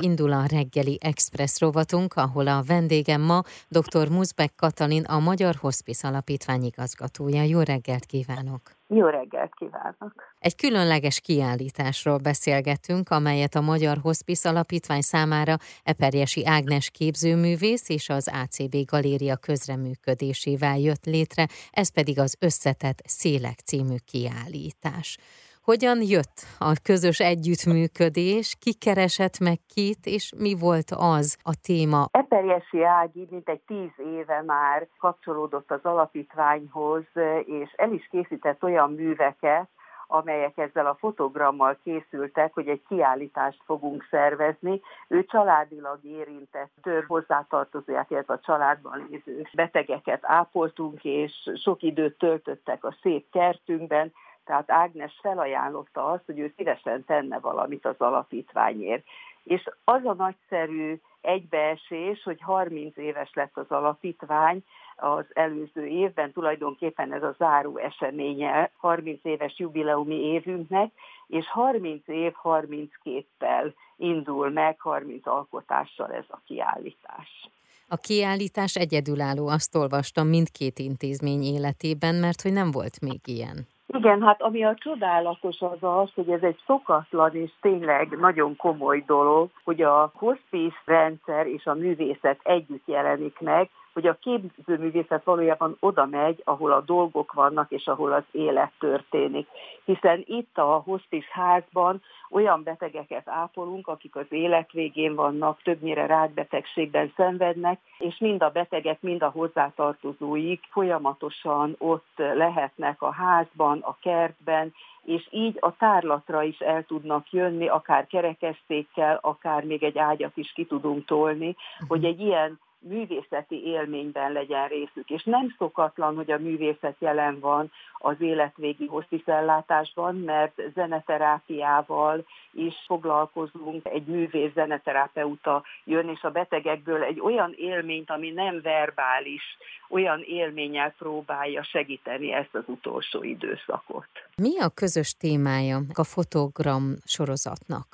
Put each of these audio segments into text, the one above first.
Indul a reggeli express rovatunk, ahol a vendégem ma dr. Muszbek Katalin, a Magyar Hospice Alapítvány igazgatója. Jó reggelt kívánok! Jó reggelt kívánok! Egy különleges kiállításról beszélgetünk, amelyet a Magyar Hospice Alapítvány számára Eperjesi Ágnes képzőművész és az ACB Galéria közreműködésével jött létre, ez pedig az Összetett Szélek című kiállítás. Hogyan jött a közös együttműködés, ki keresett meg kit, és mi volt az a téma? Eperjesi Ági mint egy tíz éve már kapcsolódott az alapítványhoz, és el is készített olyan műveket, amelyek ezzel a fotogrammal készültek, hogy egy kiállítást fogunk szervezni. Ő családilag érintett, több hozzátartozóját, illetve a családban lévő betegeket ápoltunk, és sok időt töltöttek a szép kertünkben, tehát Ágnes felajánlotta azt, hogy ő szívesen tenne valamit az alapítványért. És az a nagyszerű egybeesés, hogy 30 éves lett az alapítvány az előző évben, tulajdonképpen ez a záró eseménye 30 éves jubileumi évünknek, és 30 év 32-tel indul meg, 30 alkotással ez a kiállítás. A kiállítás egyedülálló, azt olvastam mindkét intézmény életében, mert hogy nem volt még ilyen. Igen, hát ami a csodálatos az az, hogy ez egy szokatlan és tényleg nagyon komoly dolog, hogy a hospice rendszer és a művészet együtt jelenik meg, hogy a képzőművészet valójában oda megy, ahol a dolgok vannak, és ahol az élet történik. Hiszen itt a hospice házban olyan betegeket ápolunk, akik az élet végén vannak, többnyire rákbetegségben szenvednek, és mind a betegek, mind a hozzátartozóik folyamatosan ott lehetnek a házban, a kertben, és így a tárlatra is el tudnak jönni, akár kerekesztékkel, akár még egy ágyat is ki tudunk tolni, hogy egy ilyen művészeti élményben legyen részük. És nem szokatlan, hogy a művészet jelen van az életvégi hospicellátásban, mert zeneterápiával is foglalkozunk, egy művész zeneterapeuta jön, és a betegekből egy olyan élményt, ami nem verbális, olyan élménnyel próbálja segíteni ezt az utolsó időszakot. Mi a közös témája a fotogram sorozatnak?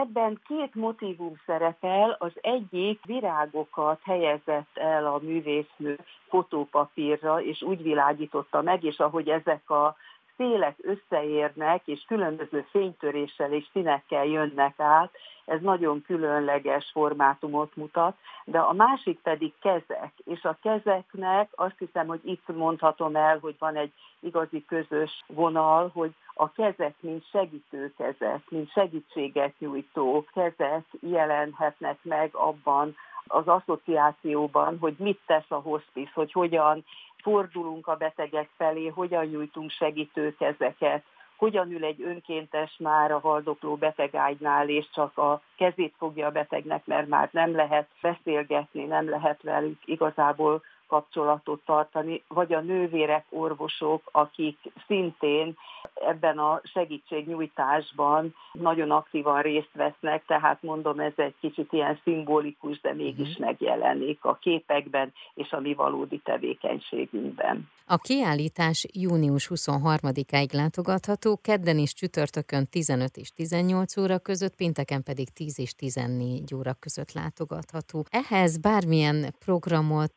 Ebben két motivum szerepel, az egyik virágokat helyezett el a művésznő fotópapírra, és úgy világította meg, és ahogy ezek a szélek összeérnek, és különböző fénytöréssel és színekkel jönnek át, ez nagyon különleges formátumot mutat, de a másik pedig kezek, és a kezeknek azt hiszem, hogy itt mondhatom el, hogy van egy igazi közös vonal, hogy a kezek, mint segítő kezek, mint segítséget nyújtó kezek jelenhetnek meg abban az asszociációban, hogy mit tesz a hospice, hogy hogyan fordulunk a betegek felé, hogyan nyújtunk segítőkezeket, hogyan ül egy önkéntes már a haldokló betegágynál, és csak a kezét fogja a betegnek, mert már nem lehet beszélgetni, nem lehet velük igazából kapcsolatot tartani, vagy a nővérek, orvosok, akik szintén ebben a segítségnyújtásban nagyon aktívan részt vesznek, tehát mondom, ez egy kicsit ilyen szimbolikus, de mégis uh-huh. megjelenik a képekben és a mi valódi tevékenységünkben. A kiállítás június 23-áig látogatható, kedden és csütörtökön 15 és 18 óra között, pénteken pedig 10 és 14 óra között látogatható. Ehhez bármilyen programot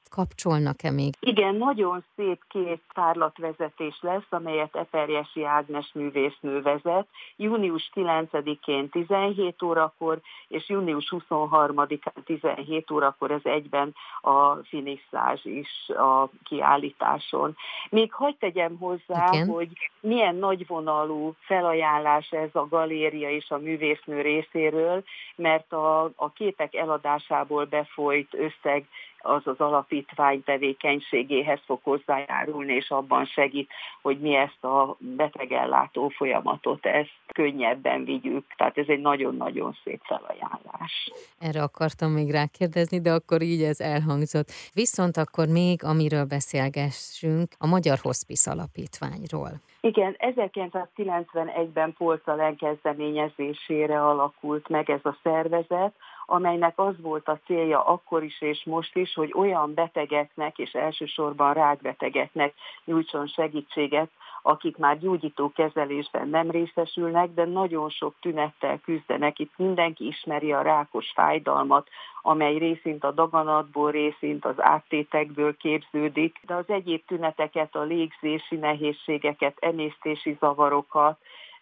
kapcsolnak-e még? Igen, nagyon szép két tárlatvezetés lesz, amelyet Eperjesi Ágnes művésznő vezet. Június 9-én 17 órakor, és június 23-án 17 órakor ez egyben a finisszázs is a kiállításon. Még hagyd tegyem hozzá, Igen. hogy milyen nagyvonalú felajánlás ez a galéria és a művésznő részéről, mert a, a képek eladásából befolyt összeg az az alapítvány tevékenységéhez fog hozzájárulni, és abban segít, hogy mi ezt a betegellátó folyamatot, ezt könnyebben vigyük. Tehát ez egy nagyon-nagyon szép felajánlás. Erre akartam még rákérdezni, de akkor így ez elhangzott. Viszont akkor még, amiről beszélgessünk, a Magyar Hospice Alapítványról. Igen, 1991-ben Polca kezdeményezésére alakult meg ez a szervezet, amelynek az volt a célja akkor is és most is, hogy olyan betegeknek és elsősorban rákbetegeknek nyújtson segítséget, akik már gyógyító kezelésben nem részesülnek, de nagyon sok tünettel küzdenek. Itt mindenki ismeri a rákos fájdalmat, amely részint a daganatból, részint az áttétekből képződik, de az egyéb tüneteket, a légzési nehézségeket, emésztési zavarokat,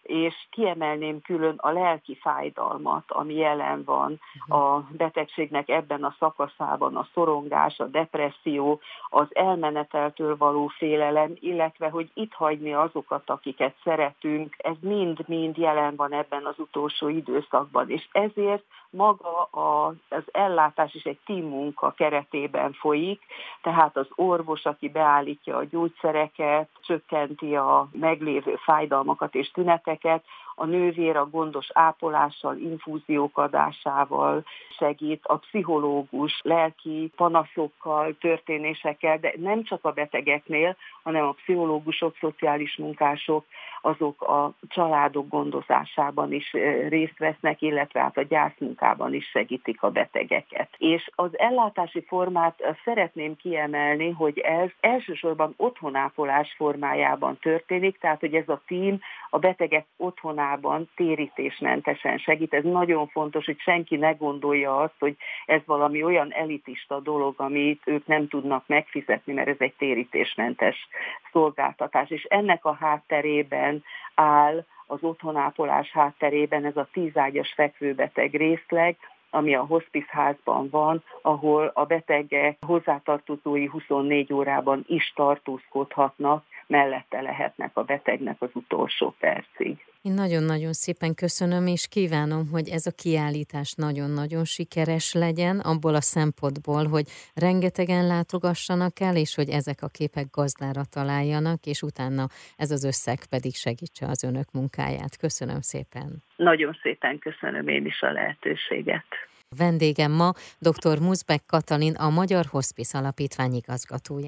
és kiemelném külön a lelki fájdalmat, ami jelen van mhm. a betegségnek ebben a szakaszában, a szorongás, a depresszió, az elmeneteltől való félelem, illetve hogy itt hagyni azokat, akiket szeretünk, ez mind-mind jelen van ebben az utolsó időszakban, és ezért maga az ellátás is egy team munka keretében folyik, tehát az orvos, aki beállítja a gyógyszereket, csökkenti a meglévő fájdalmakat és tüneteket, a nővér a gondos ápolással, infúziók adásával segít, a pszichológus lelki panaszokkal, történésekkel, de nem csak a betegeknél, hanem a pszichológusok, szociális munkások, azok a családok gondozásában is részt vesznek, illetve hát a gyászmunkában is segítik a betegeket. És az ellátási formát szeretném kiemelni, hogy ez elsősorban otthonápolás formájában történik, tehát hogy ez a tím a betegek otthonában formában térítésmentesen segít. Ez nagyon fontos, hogy senki ne gondolja azt, hogy ez valami olyan elitista dolog, amit ők nem tudnak megfizetni, mert ez egy térítésmentes szolgáltatás. És ennek a hátterében áll az otthonápolás hátterében ez a tízágyas fekvőbeteg részleg, ami a hospice házban van, ahol a betegek hozzátartozói 24 órában is tartózkodhatnak, mellette lehetnek a betegnek az utolsó percig. Én nagyon-nagyon szépen köszönöm, és kívánom, hogy ez a kiállítás nagyon-nagyon sikeres legyen, abból a szempontból, hogy rengetegen látogassanak el, és hogy ezek a képek gazdára találjanak, és utána ez az összeg pedig segítse az önök munkáját. Köszönöm szépen. Nagyon szépen köszönöm én is a lehetőséget. Vendégem ma dr. Muzbek Katalin, a Magyar Hospice Alapítvány igazgatója.